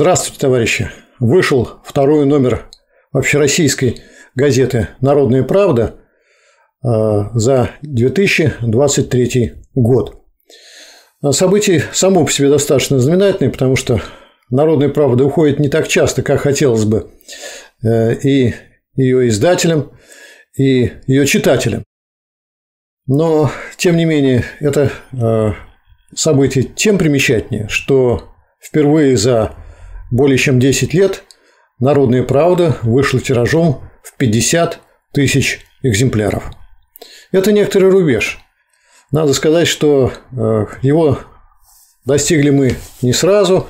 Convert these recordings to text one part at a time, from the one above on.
Здравствуйте, товарищи! Вышел второй номер общероссийской газеты «Народная правда» э, за 2023 год. Событие само по себе достаточно знаменательное, потому что «Народная правда» уходит не так часто, как хотелось бы э, и ее издателям, и ее читателям. Но, тем не менее, это э, событие тем примечательнее, что впервые за более чем 10 лет «Народная правда» вышла тиражом в 50 тысяч экземпляров. Это некоторый рубеж. Надо сказать, что э, его достигли мы не сразу.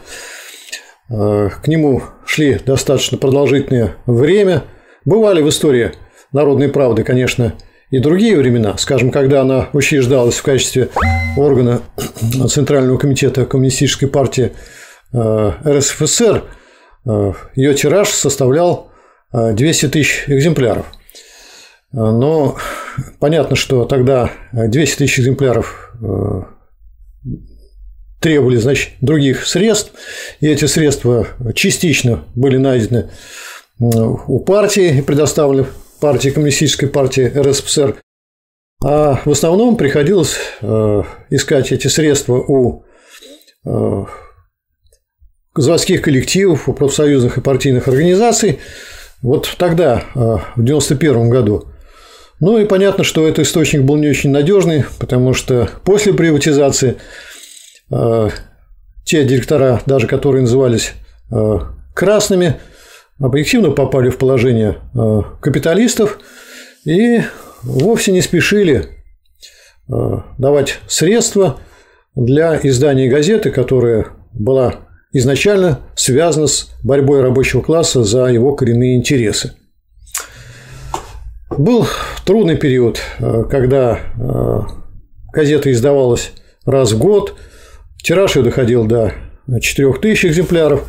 Э, к нему шли достаточно продолжительное время. Бывали в истории «Народной правды», конечно, и другие времена, скажем, когда она учреждалась в качестве органа Центрального комитета Коммунистической партии РСФСР э, ее тираж составлял 200 э, тысяч экземпляров. Но понятно, что тогда 200 тысяч экземпляров требовали значит, других средств, и эти средства частично были найдены у партии и предоставлены партии Коммунистической партии РСФСР, а в основном приходилось искать эти средства у заводских коллективов, у профсоюзных и партийных организаций. Вот тогда, э, в 1991 году. Ну и понятно, что этот источник был не очень надежный, потому что после приватизации э, те директора, даже которые назывались э, красными, объективно попали в положение капиталистов и вовсе не спешили давать средства для издания газеты, которая была изначально связано с борьбой рабочего класса за его коренные интересы. Был трудный период, э, когда э, газета издавалась раз в год, тираж ее доходил до 4000 экземпляров.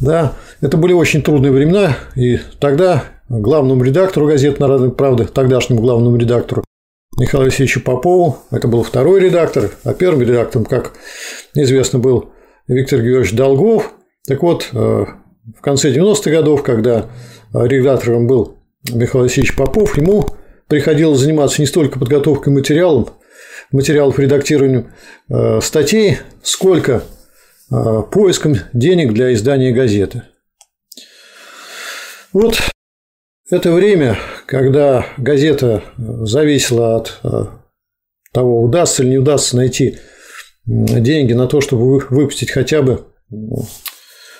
Да, это были очень трудные времена, и тогда главному редактору газеты «Народной правды», тогдашнему главному редактору Михаилу Алексеевичу Попову, это был второй редактор, а первым редактором, как известно, был Виктор Георгиевич Долгов. Так вот, э, в конце 90-х годов, когда редактором был Михаил Васильевич Попов, ему приходилось заниматься не столько подготовкой материалов, материалов редактированием э, статей, сколько э, поиском денег для издания газеты. Вот это время, когда газета зависела от того, удастся или не удастся найти деньги на то, чтобы выпустить хотя бы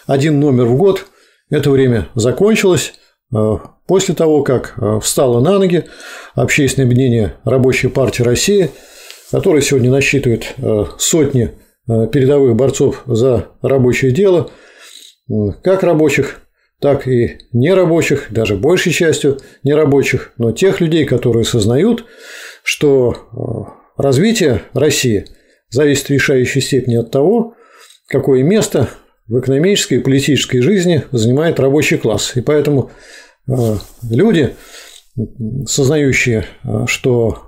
один номер в год. Это время закончилось э, после того, как э, встало на ноги общественное объединение Рабочей партии России, которое сегодня насчитывает э, сотни передовых борцов за рабочее дело, как рабочих, так и нерабочих, даже большей частью нерабочих, но тех людей, которые сознают, что развитие России – зависит в решающей степени от того, какое место в экономической и политической жизни занимает рабочий класс. И поэтому э, люди, сознающие, э, что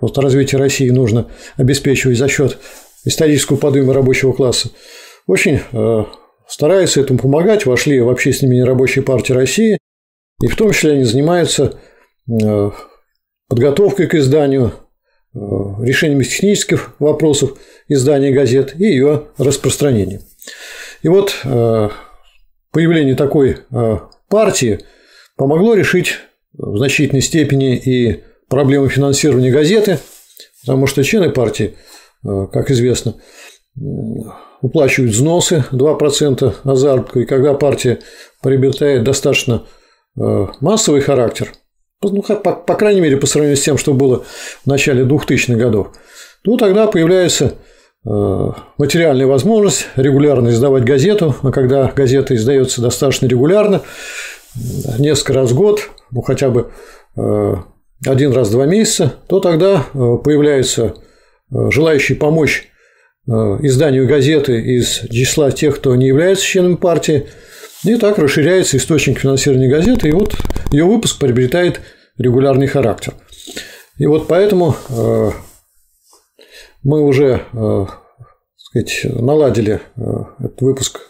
вот развитие России нужно обеспечивать за счет исторического подъема рабочего класса, очень э, стараются этому помогать, вошли в общественные рабочей партии России, и в том числе они занимаются подготовкой к изданию решением технических вопросов издания газет и ее распространением. И вот э, появление такой э, партии помогло решить в значительной степени и проблему финансирования газеты, потому что члены партии, как известно, уплачивают взносы 2% на заработку, и когда партия приобретает достаточно массовый характер, ну, по, по крайней мере, по сравнению с тем, что было в начале 2000-х годов, ну, тогда появляется э, материальная возможность регулярно издавать газету, а когда газета издается достаточно регулярно, несколько раз в год, ну хотя бы э, один раз в два месяца, то тогда э, появляются желающие помочь изданию газеты из числа тех, кто не является членом партии, и так расширяется источник финансирования газеты, и вот ее выпуск приобретает регулярный характер. И вот поэтому э, мы уже э, сказать, наладили э, этот выпуск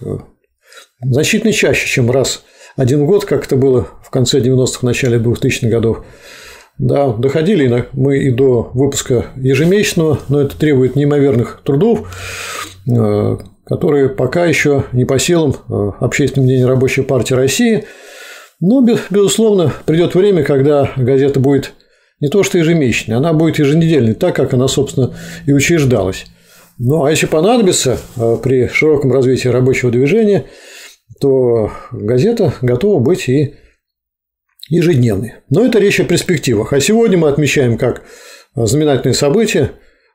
значительно чаще, чем раз один год, как это было в конце 90-х, начале 2000-х годов. Да, доходили мы и до выпуска ежемесячного, но это требует неимоверных трудов, которые пока еще не по силам общественного мнения Рабочей партии России. Но, безусловно, придет время, когда газета будет не то что ежемесячной, она будет еженедельной, так как она, собственно, и учреждалась. Ну, а если понадобится э, при широком развитии рабочего движения, то газета готова быть и ежедневной. Но это речь о перспективах. А сегодня мы отмечаем как знаменательное событие э,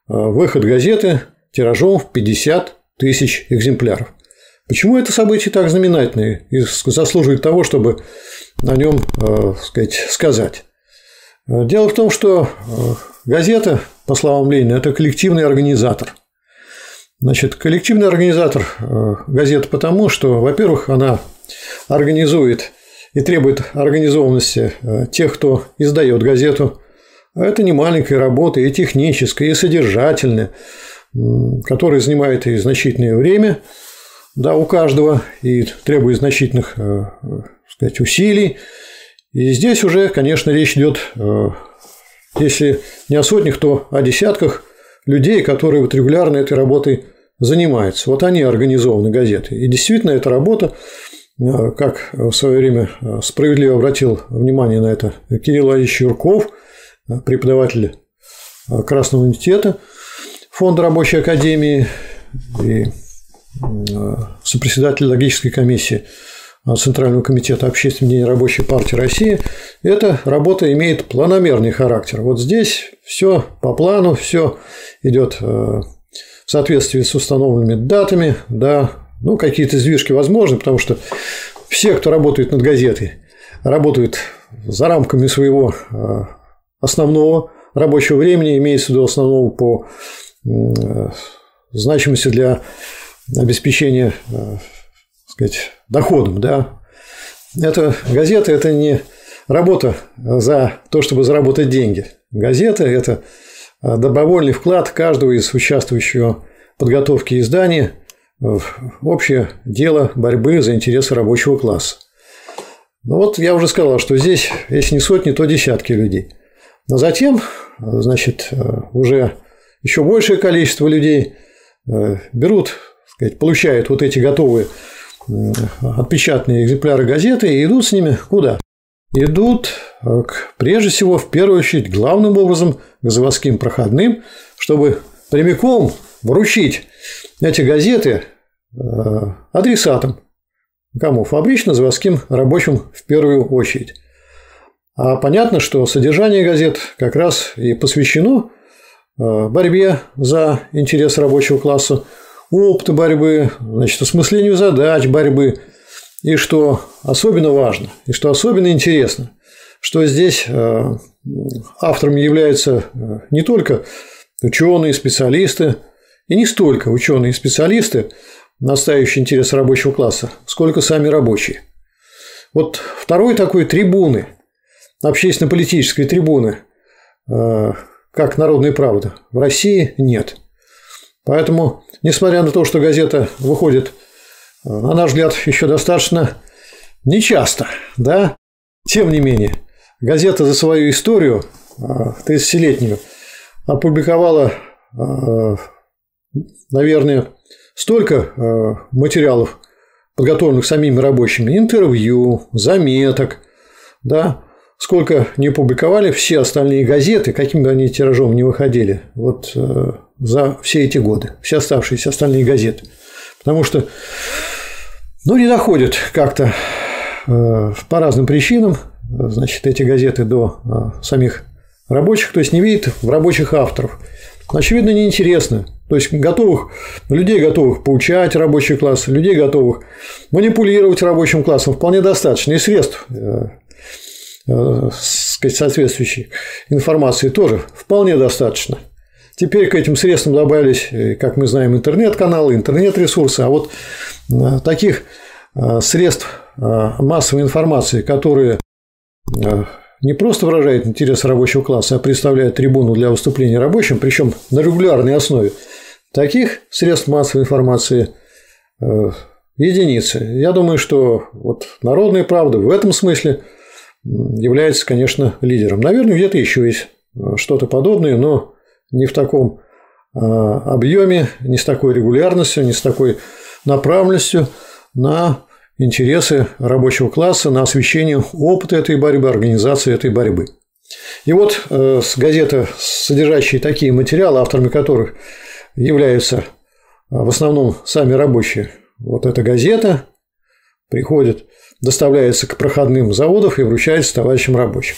выход газеты тиражом в 50 тысяч экземпляров. Почему это событие так знаменательное и заслуживает того, чтобы о нем э, сказать, сказать? Дело в том, что газета, по словам Ленина, это коллективный организатор – Значит, коллективный организатор э, газеты потому, что, во-первых, она организует и требует организованности э, тех, кто издает газету. А это не маленькая работа, и техническая, и содержательная, которая занимает и значительное время да, у каждого и требует значительных э, сказать, усилий. И здесь уже, конечно, речь идет, если не о сотнях, то о десятках людей, которые вот регулярно этой работой занимаются. Вот они организованы газеты. И действительно, эта работа, э, как в свое время э, справедливо обратил внимание на это Кирилл Ильич Юрков, э, преподаватель Красного университета Фонда рабочей академии и сопредседатель логической комиссии Центрального комитета общественного мнения Рабочей партии России, эта работа имеет планомерный характер. Вот здесь все по плану, все идет в соответствии с установленными датами, да, ну, какие-то сдвижки возможны, потому что все, кто работает над газетой, работают за рамками своего а, основного рабочего времени, имеется в виду основного по значимости для обеспечения а, сказать, доходом. Да. Это газета – это не работа за то, чтобы заработать деньги. Газета – это а, добровольный вклад каждого из участвующего в подготовке издания в общее дело борьбы за интересы рабочего класса. Ну вот я уже сказал, что здесь, если не сотни, то десятки людей. Но затем, значит, уже еще большее количество людей э, берут, сказать, получают вот эти готовые отпечатанные экземпляры газеты и идут с ними куда? идут э, к, прежде всего, в первую очередь, главным образом к заводским проходным, чтобы прямиком вручить эти газеты э, адресатам. Кому? Фабрично-заводским рабочим в первую очередь. А понятно, что содержание газет как раз и посвящено э, борьбе за интерес рабочего класса, опыту борьбы, значит, осмыслению задач борьбы – и что особенно важно, и что особенно интересно, что здесь э, авторами являются э, не только ученые, специалисты, и не столько ученые и специалисты, наставящие интерес рабочего класса, сколько сами рабочие. Вот второй такой трибуны, общественно-политической трибуны, э, как «Народная правда», в России нет. Поэтому, несмотря на то, что газета выходит – на наш взгляд, еще достаточно нечасто, да? Тем не менее, газета за свою историю 30-летнюю а, опубликовала, а, наверное, столько материалов, подготовленных самими рабочими, интервью, заметок, да, сколько не публиковали все остальные газеты, каким бы они тиражом не выходили, вот за все эти годы, все оставшиеся остальные газеты. Потому что ну, не доходят как-то э, по разным причинам, значит, эти газеты до э, самих рабочих, то есть не видят в рабочих авторов. Очевидно, неинтересно. То есть готовых, людей готовых поучать рабочий класс, людей готовых манипулировать рабочим классом вполне достаточно. И средств э, сказать, соответствующей информации тоже вполне достаточно. Теперь к этим средствам добавились, как мы знаем, интернет-каналы, интернет-ресурсы, а вот Э, таких э, средств э, массовой информации, которые не просто выражают интерес рабочего класса, а представляют трибуну для выступления рабочим, причем на регулярной основе, таких средств массовой информации единицы. Я думаю, что вот «Народная правда» в этом смысле является, конечно, лидером. Наверное, где-то еще есть что-то подобное, но не в таком а, объеме, не с такой регулярностью, не с такой направленностью на интересы рабочего класса, на освещение опыта этой борьбы, организации этой борьбы. И вот э, с газеты, содержащие такие материалы, авторами которых являются а, в основном сами рабочие, вот эта газета приходит, доставляется к проходным заводов и вручается товарищам рабочим.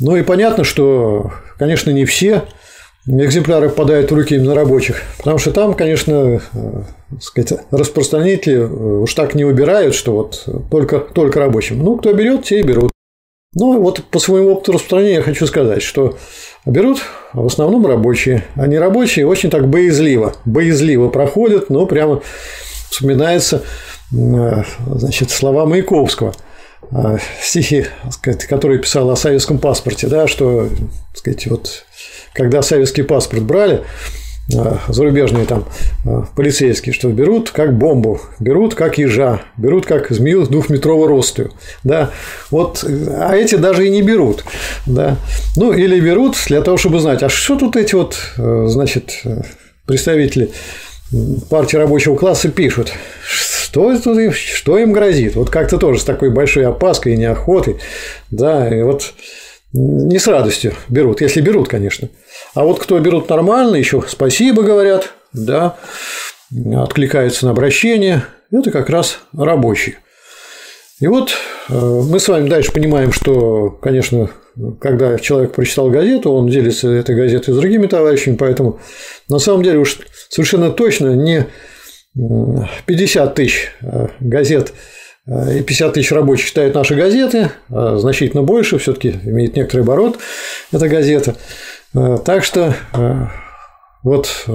Ну и понятно, что, конечно, не все экземпляры попадают в руки именно рабочих, потому что там, конечно, э, сказать, распространители э, уж так не выбирают, что вот только, только рабочим. Ну, кто берет, те и берут. Ну, вот по своему опыту распространения я хочу сказать, что берут в основном рабочие. А не рабочие очень так боязливо, боязливо проходят, но прямо вспоминается э, значит, слова Маяковского – а, стихи, сказать, которые писал о советском паспорте, да, что сказать, вот, когда советский паспорт брали, а, зарубежные там а, полицейские, что берут как бомбу, берут как ежа, берут как змею с двухметровой ростью, да, вот, а эти даже и не берут, да, ну или берут для того, чтобы знать, а что тут эти вот, значит, представители партии рабочего класса пишут, что, им, что им грозит. Вот как-то тоже с такой большой опаской и неохотой. Да, и вот не с радостью берут, если берут, конечно. А вот кто берут нормально, еще спасибо говорят, да, откликаются на обращение, это как раз рабочие. И вот э, мы с вами дальше понимаем, что, конечно, когда человек прочитал газету, он делится этой газетой с другими товарищами, поэтому на самом деле уж совершенно точно не 50 тысяч э, газет и 50 тысяч рабочих читают наши газеты, а значительно больше, все-таки имеет некоторый оборот эта газета. Э, так что вот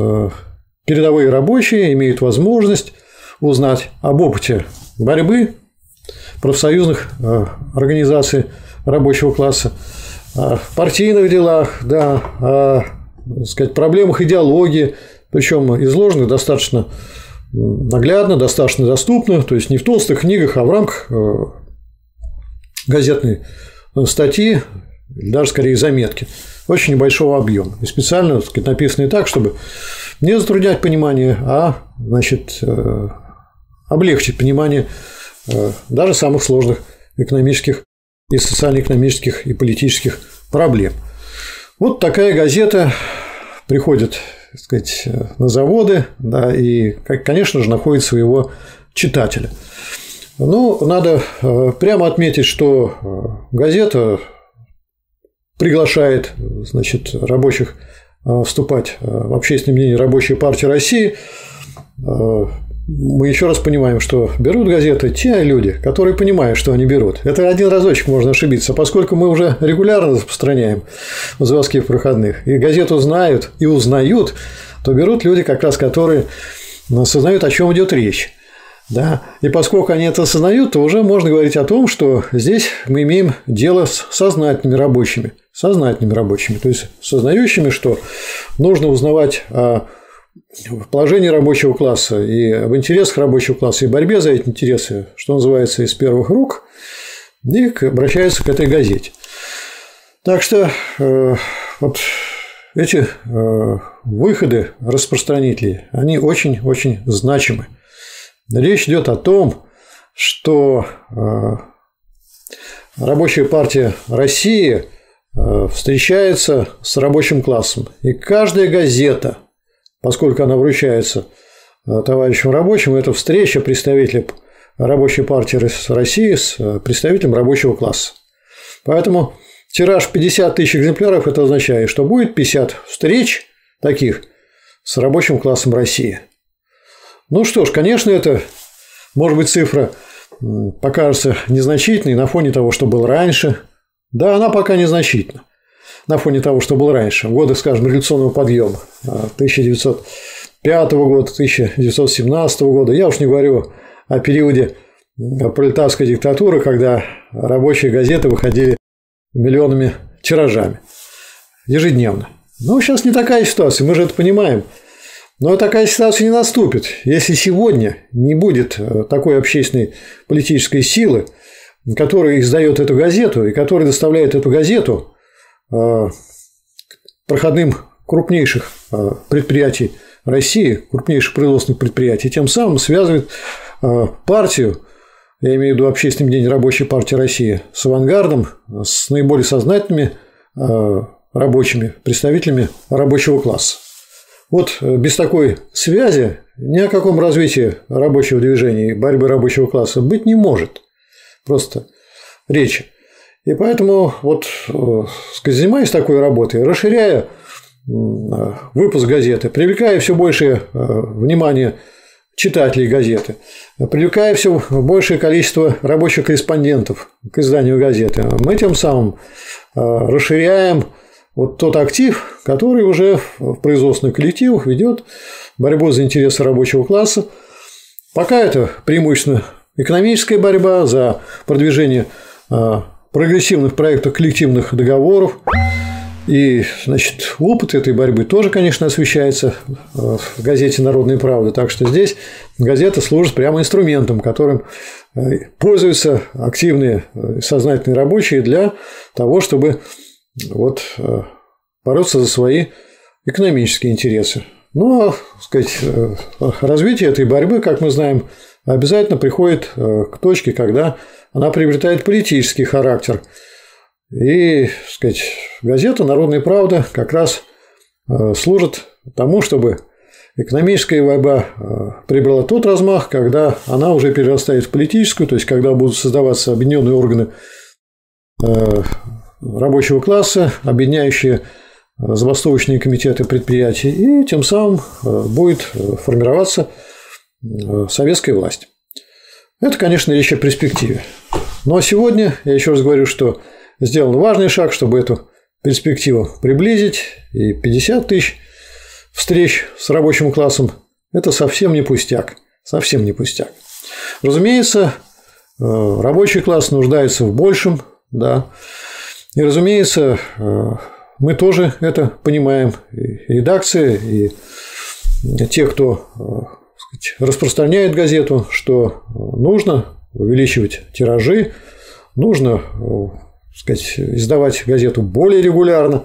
передовые рабочие имеют возможность узнать об опыте борьбы профсоюзных организаций рабочего класса, о партийных делах, да, о сказать, проблемах идеологии, причем изложенных достаточно наглядно, достаточно доступно, то есть не в толстых книгах, а в рамках э, газетной э, статьи, или даже скорее заметки, очень небольшого объема. И специально так сказать, написанные так, чтобы не затруднять понимание, а значит, э, облегчить понимание даже самых сложных экономических и социально-экономических и политических проблем. Вот такая газета приходит так сказать, на заводы, да, и, конечно же, находит своего читателя. Ну, надо э, прямо отметить, что э, газета приглашает значит, рабочих э, вступать в общественное мнение Рабочей партии России мы еще раз понимаем, что берут газеты те люди, которые понимают, что они берут. Это один разочек можно ошибиться, поскольку мы уже регулярно распространяем в заводских проходных, и газету знают и узнают, то берут люди, как раз которые осознают, о чем идет речь. Да? И поскольку они это осознают, то уже можно говорить о том, что здесь мы имеем дело с сознательными рабочими. Сознательными рабочими, то есть сознающими, что нужно узнавать о в положении рабочего класса и об интересах рабочего класса и борьбе за эти интересы, что называется, из первых рук, и обращаются к этой газете. Так что э, вот эти э, выходы распространителей, они очень-очень значимы. Речь идет о том, что э, рабочая партия России э, встречается с рабочим классом, и каждая газета – поскольку она вручается э, товарищам рабочим, это встреча представителей рабочей партии России с э, представителем рабочего класса. Поэтому тираж 50 тысяч экземпляров – это означает, что будет 50 встреч таких с рабочим классом России. Ну что ж, конечно, это, может быть, цифра покажется незначительной на фоне того, что было раньше. Да, она пока незначительна на фоне того, что было раньше, годы, скажем, революционного подъема 1905 года, 1917 года. Я уж не говорю о периоде пролетарской диктатуры, когда рабочие газеты выходили миллионами тиражами ежедневно. Но сейчас не такая ситуация, мы же это понимаем. Но такая ситуация не наступит, если сегодня не будет э, такой общественной политической силы, которая издает эту газету и которая доставляет эту газету проходным крупнейших э, предприятий России, крупнейших производственных предприятий, тем самым связывает партию, я имею в виду Общественный день рабочей партии России, с авангардом, с наиболее сознательными рабочими, представителями рабочего класса. Вот э, без такой связи ни о каком развитии рабочего движения и борьбы рабочего класса быть не может. Просто речи. И поэтому, вот, э, занимаясь такой работой, расширяя выпуск газеты, привлекая все большее э, внимание читателей газеты, привлекая все большее количество рабочих корреспондентов к изданию газеты, мы тем самым расширяем вот тот актив, который уже в производственных коллективах ведет борьбу за интересы рабочего класса. Пока это преимущественно экономическая борьба за продвижение прогрессивных проектов коллективных договоров. И, значит, опыт этой борьбы тоже, конечно, освещается а, в газете «Народная правда». Так что здесь газета служит прямо инструментом, которым а, пользуются активные сознательные рабочие для того, чтобы вот, э, бороться за свои экономические интересы. Ну, а, сказать, э, развитие этой борьбы, как мы знаем, обязательно приходит э, к точке, когда она приобретает политический характер. И, сказать, газета «Народная правда» как раз служит тому, чтобы экономическая борьба приобрела тот размах, когда она уже перерастает в политическую, то есть когда будут создаваться объединенные органы рабочего класса, объединяющие э, забастовочные комитеты предприятий, и тем самым э, будет э, формироваться советская власть. Это, конечно, речь о перспективе. Но сегодня, я еще раз говорю, что сделан важный шаг, чтобы эту перспективу приблизить, и 50 тысяч встреч с рабочим классом – это совсем не пустяк, совсем не пустяк. Разумеется, рабочий класс нуждается в большем, да, и, разумеется, э, мы тоже это понимаем, и редакция, и те, кто э, распространяет газету, что нужно увеличивать тиражи, нужно э, сказать, издавать газету более регулярно,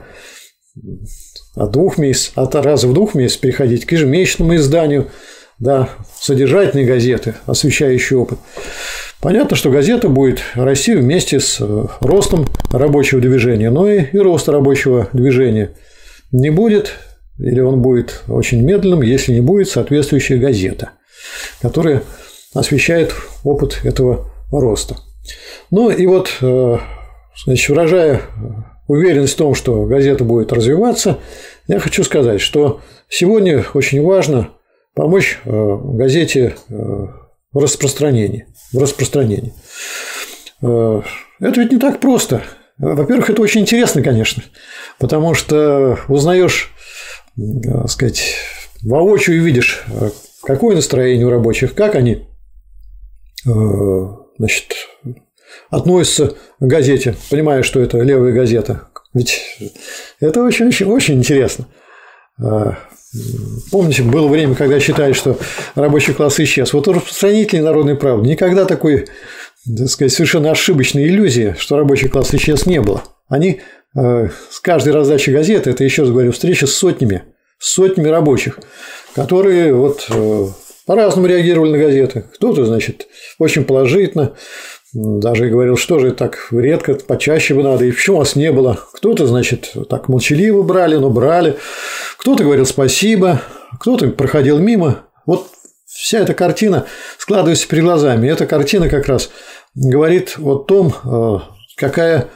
от двух месяцев, от раза в двух месяцев переходить к ежемесячному изданию, да, содержательной газеты, освещающей опыт. Понятно, что газета будет расти вместе с э, ростом рабочего движения, но и, и роста рабочего движения не будет, или он будет очень медленным, если не будет соответствующая газета, которая освещает опыт этого роста. Ну и вот, э, значит, выражая уверенность в том, что газета будет развиваться, я хочу сказать, что сегодня очень важно помочь э, газете в распространении. В распространении. Э, это ведь не так просто. Во-первых, это очень интересно, конечно, потому что узнаешь, так э, сказать, воочию видишь, э, какое настроение у рабочих, как они значит, относятся к газете, понимая, что это левая газета. Ведь это очень-очень очень интересно. Помните, было время, когда считали, что рабочий класс исчез. Вот распространители народной правды никогда такой, так сказать, совершенно ошибочной иллюзии, что рабочий класс исчез, не было. Они э, с каждой раздачи газеты, это еще раз говорю, встреча с сотнями, сотнями рабочих, которые вот э, по-разному реагировали на газеты. Кто-то, значит, очень положительно, даже говорил, что же так редко, почаще бы надо, и почему вас не было. Кто-то, значит, так молчаливо брали, но брали. Кто-то говорил спасибо, кто-то проходил мимо. Вот вся эта картина складывается перед глазами. эта картина как раз говорит о том, э, какая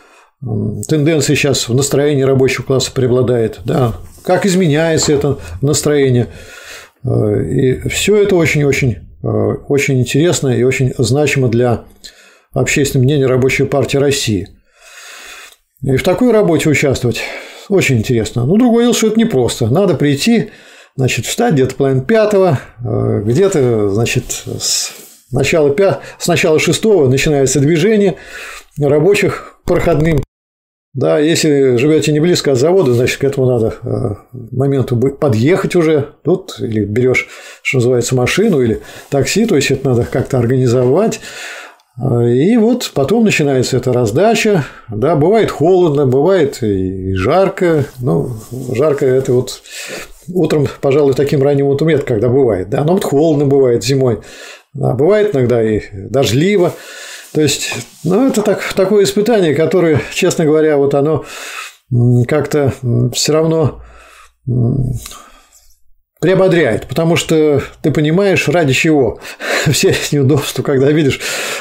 тенденция сейчас в настроении рабочего класса преобладает, да, как изменяется это настроение. Э, и все это очень-очень э, очень интересно и очень значимо для общественного мнения Рабочей партии России. И в такой работе участвовать очень интересно. Ну, другое дело, что это непросто. Надо прийти, значит, встать где-то половина пятого, э, где-то, значит, с начала, пя... с начала шестого начинается движение рабочих проходным Да, если живете не близко от завода, значит, к этому надо э, моменту подъехать уже тут, или берешь, что называется, машину или такси, то есть это надо как-то организовать. Э, и вот потом начинается эта раздача. Да, бывает холодно, бывает и жарко. Ну, жарко это вот утром, пожалуй, таким ранним утром нет, когда бывает. Да, но вот холодно бывает зимой. Да, бывает иногда и дождливо. То есть, ну, это так, такое испытание, которое, честно говоря, вот оно как-то все равно приободряет, потому что ты понимаешь, ради чего все неудобства, когда видишь,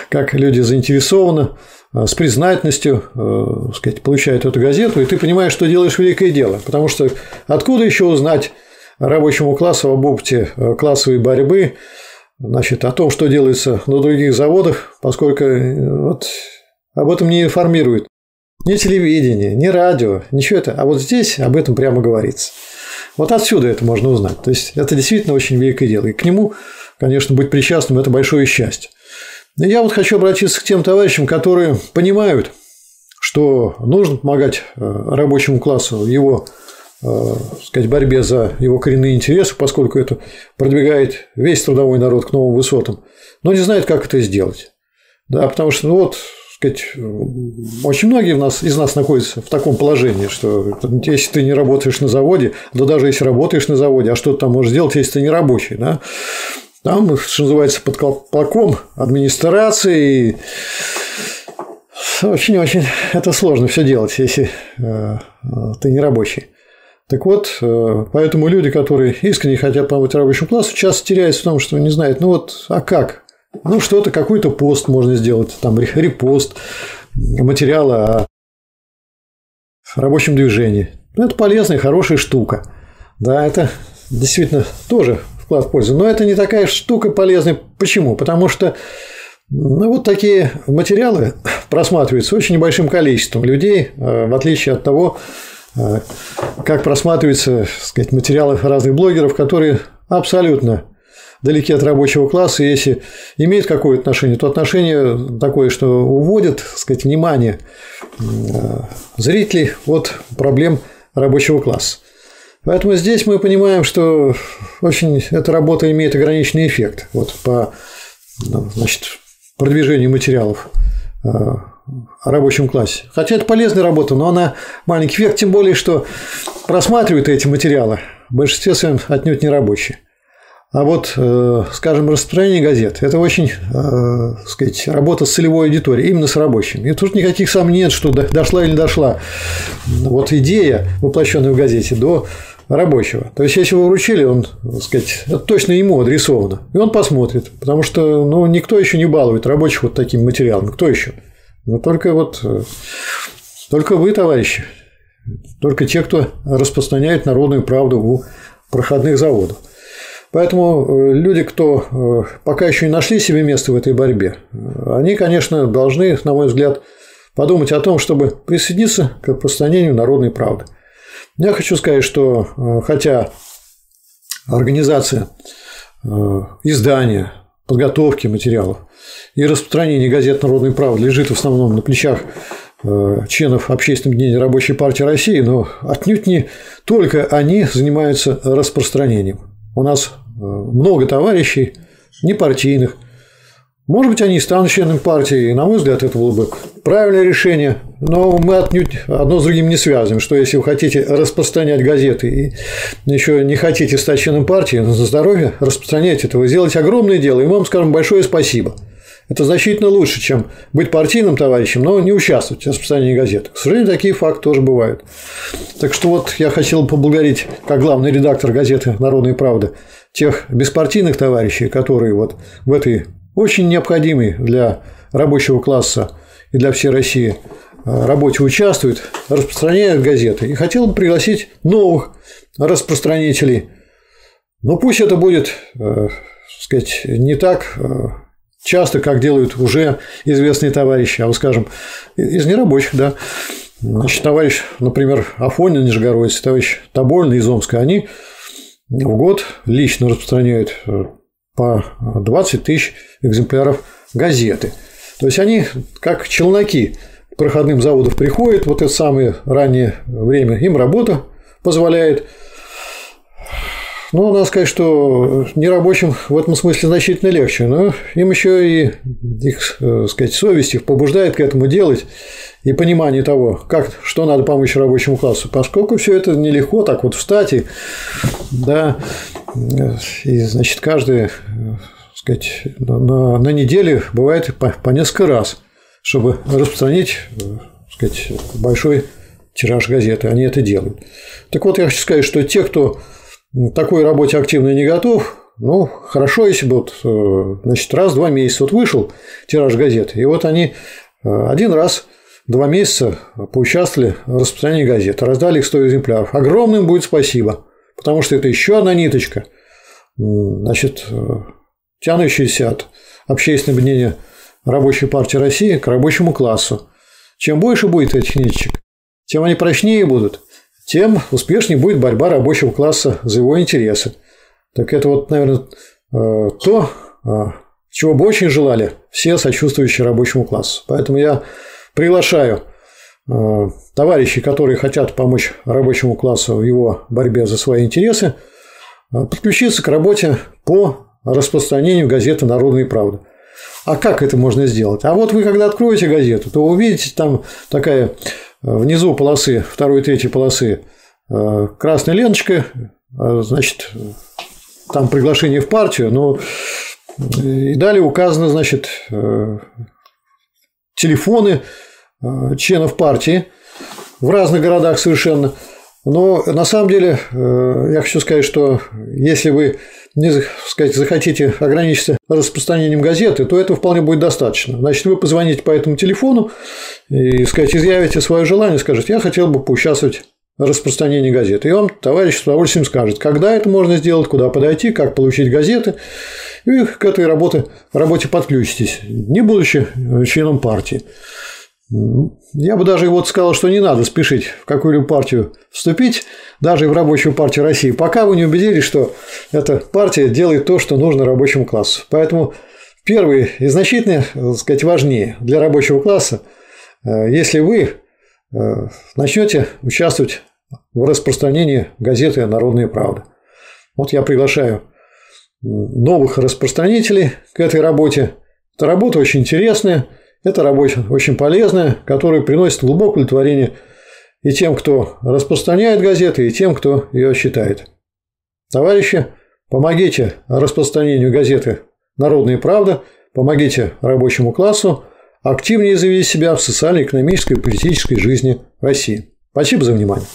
как люди заинтересованы, э, с признательностью э, сказать, получают эту газету, и ты понимаешь, что делаешь великое дело. Потому что откуда еще узнать рабочему классу об опыте э, классовой борьбы, значит, о том, что делается на других заводах, поскольку э, вот об этом не информируют ни телевидение, ни радио, ничего это. А вот здесь об этом прямо говорится. Вот отсюда это можно узнать. То есть это действительно очень великое дело. И к нему, конечно, быть причастным – это большое счастье. Но я вот хочу обратиться к тем товарищам, которые понимают, что нужно помогать э, рабочему классу в его сказать, борьбе за его коренные интересы, поскольку это продвигает весь трудовой народ к новым высотам, но не знает, как это сделать. Да, потому что, ну вот, сказать, очень многие нас, из нас находятся в таком положении, что если ты не работаешь на заводе, да даже если работаешь на заводе, а что ты там можешь сделать, если ты не рабочий, да? Там, что называется, под колпаком администрации. Очень-очень это сложно все делать, если э, ты не рабочий. Так вот, э, поэтому люди, которые искренне хотят помочь рабочему классу, часто теряются в том, что не знают, ну вот, а как? Ну, что-то, какой-то пост можно сделать, там, репост материала о рабочем движении. Ну, это полезная, хорошая штука. Да, это действительно тоже вклад в пользу. Но это не такая штука полезная. Почему? Потому что ну, вот такие материалы просматриваются очень небольшим количеством людей, э, в отличие от того, как просматриваются сказать, материалы разных блогеров, которые абсолютно далеки от рабочего класса, если имеет какое-то отношение, то отношение такое, что уводит сказать, внимание а, зрителей от проблем рабочего класса. Поэтому здесь мы понимаем, что очень эта работа имеет ограниченный эффект вот, по значит, продвижению материалов рабочем классе. Хотя это полезная работа, но она маленький эффект, тем более, что просматривают эти материалы в большинстве своем отнюдь не рабочие. А вот, э, скажем, распространение газет – это очень, э, сказать, работа с целевой аудиторией, именно с рабочими. И тут никаких сомнений нет, что дошла или не дошла вот идея, воплощенная в газете, до рабочего. То есть, если вы вручили, он, так сказать, это точно ему адресовано. И он посмотрит, потому что ну, никто еще не балует рабочих вот такими материалами. Кто еще? Но только вот э, только вы, товарищи, только те, кто распространяет народную правду у проходных заводов. Поэтому э, люди, кто э, пока еще не нашли себе место в этой борьбе, они, конечно, должны, на мой взгляд, подумать о том, чтобы присоединиться к распространению народной правды. Я хочу сказать, что хотя организация издания, подготовки материалов и распространение газет «Народной правды» лежит в основном на плечах э, членов Общественного объединения Рабочей партии России, но отнюдь не только они занимаются распространением. У нас э, много товарищей непартийных, может быть, они станут членами партии, и, на мой взгляд, это было бы правильное решение, но мы отнюдь одно с другим не связываем, что если вы хотите распространять газеты и еще не хотите стать членом партии, на здоровье распространяйте это, вы сделаете огромное дело, и мы вам скажем большое спасибо. Это значительно лучше, чем быть партийным товарищем, но не участвовать в распространении газет. К сожалению, такие факты тоже бывают. Так что вот я хотел поблагодарить, как главный редактор газеты «Народная правда», тех беспартийных товарищей, которые вот в этой очень необходимой для рабочего класса и для всей России работе участвуют, распространяют газеты. И хотел бы пригласить новых распространителей. Но пусть это будет, э, сказать, не так э, часто, как делают уже известные товарищи, а вот, скажем, из нерабочих, да. Значит, товарищ, например, Афонин Нижегородец, товарищ Тобольный из Омска, они в год лично распространяют э, по 20 тысяч экземпляров газеты. То есть они как челноки проходным заводов приходят, вот это самое раннее время, им работа позволяет. Ну, надо сказать, что нерабочим в этом смысле значительно легче, но им еще и их, так сказать, совесть их побуждает к этому делать и понимание того, как, что надо помочь рабочему классу, поскольку все это нелегко так вот встать и, да, и, значит, каждый, сказать, на, на неделе бывает по, по несколько раз, чтобы распространить, сказать, большой тираж газеты, они это делают. Так вот, я хочу сказать, что те, кто такой работе активно не готов, ну, хорошо, если бы вот, э, значит, раз в два месяца вот вышел тираж газеты, и вот они э, один раз два месяца поучаствовали в распространении газеты, раздали их 100 экземпляров. Огромным будет спасибо, потому что это еще одна ниточка, значит, э, тянущаяся от общественного мнения Рабочей партии России к рабочему классу. Чем больше будет этих ниточек, тем они прочнее будут – тем успешнее будет борьба рабочего класса за его интересы. Так это вот, наверное, э, то, э, чего бы очень желали все сочувствующие рабочему классу. Поэтому я приглашаю э, товарищей, которые хотят помочь рабочему классу в его борьбе за свои интересы, подключиться к работе по распространению газеты «Народная правда». А как это можно сделать? А вот вы, когда откроете газету, то увидите там такая внизу полосы, второй и третьей полосы, э, красная ленточка, э, значит, там приглашение в партию, но и далее указаны, значит, э, телефоны членов партии в разных городах совершенно. Но на самом деле я хочу сказать, что если вы не сказать, захотите ограничиться распространением газеты, то этого вполне будет достаточно. Значит, вы позвоните по этому телефону и сказать, изъявите свое желание, скажете, я хотел бы поучаствовать в распространении газеты. И вам товарищ с удовольствием скажет, когда это можно сделать, куда подойти, как получить газеты. И к этой работе, работе подключитесь, не будучи членом партии. Я бы даже вот сказал, что не надо спешить в какую-либо партию вступить, даже в рабочую партию России, пока вы не убедились, что эта партия делает то, что нужно рабочему классу. Поэтому первое и значительно, так сказать, важнее для рабочего класса, э, если вы э, начнете участвовать в распространении газеты «Народная правда». Вот я приглашаю новых распространителей к этой работе. Эта работа очень интересная – это работа очень полезная, которая приносит глубокое удовлетворение и тем, кто распространяет газеты, и тем, кто ее читает. Товарищи, помогите распространению газеты «Народная правда», помогите рабочему классу активнее заявить себя в социально-экономической и политической жизни России. Спасибо за внимание.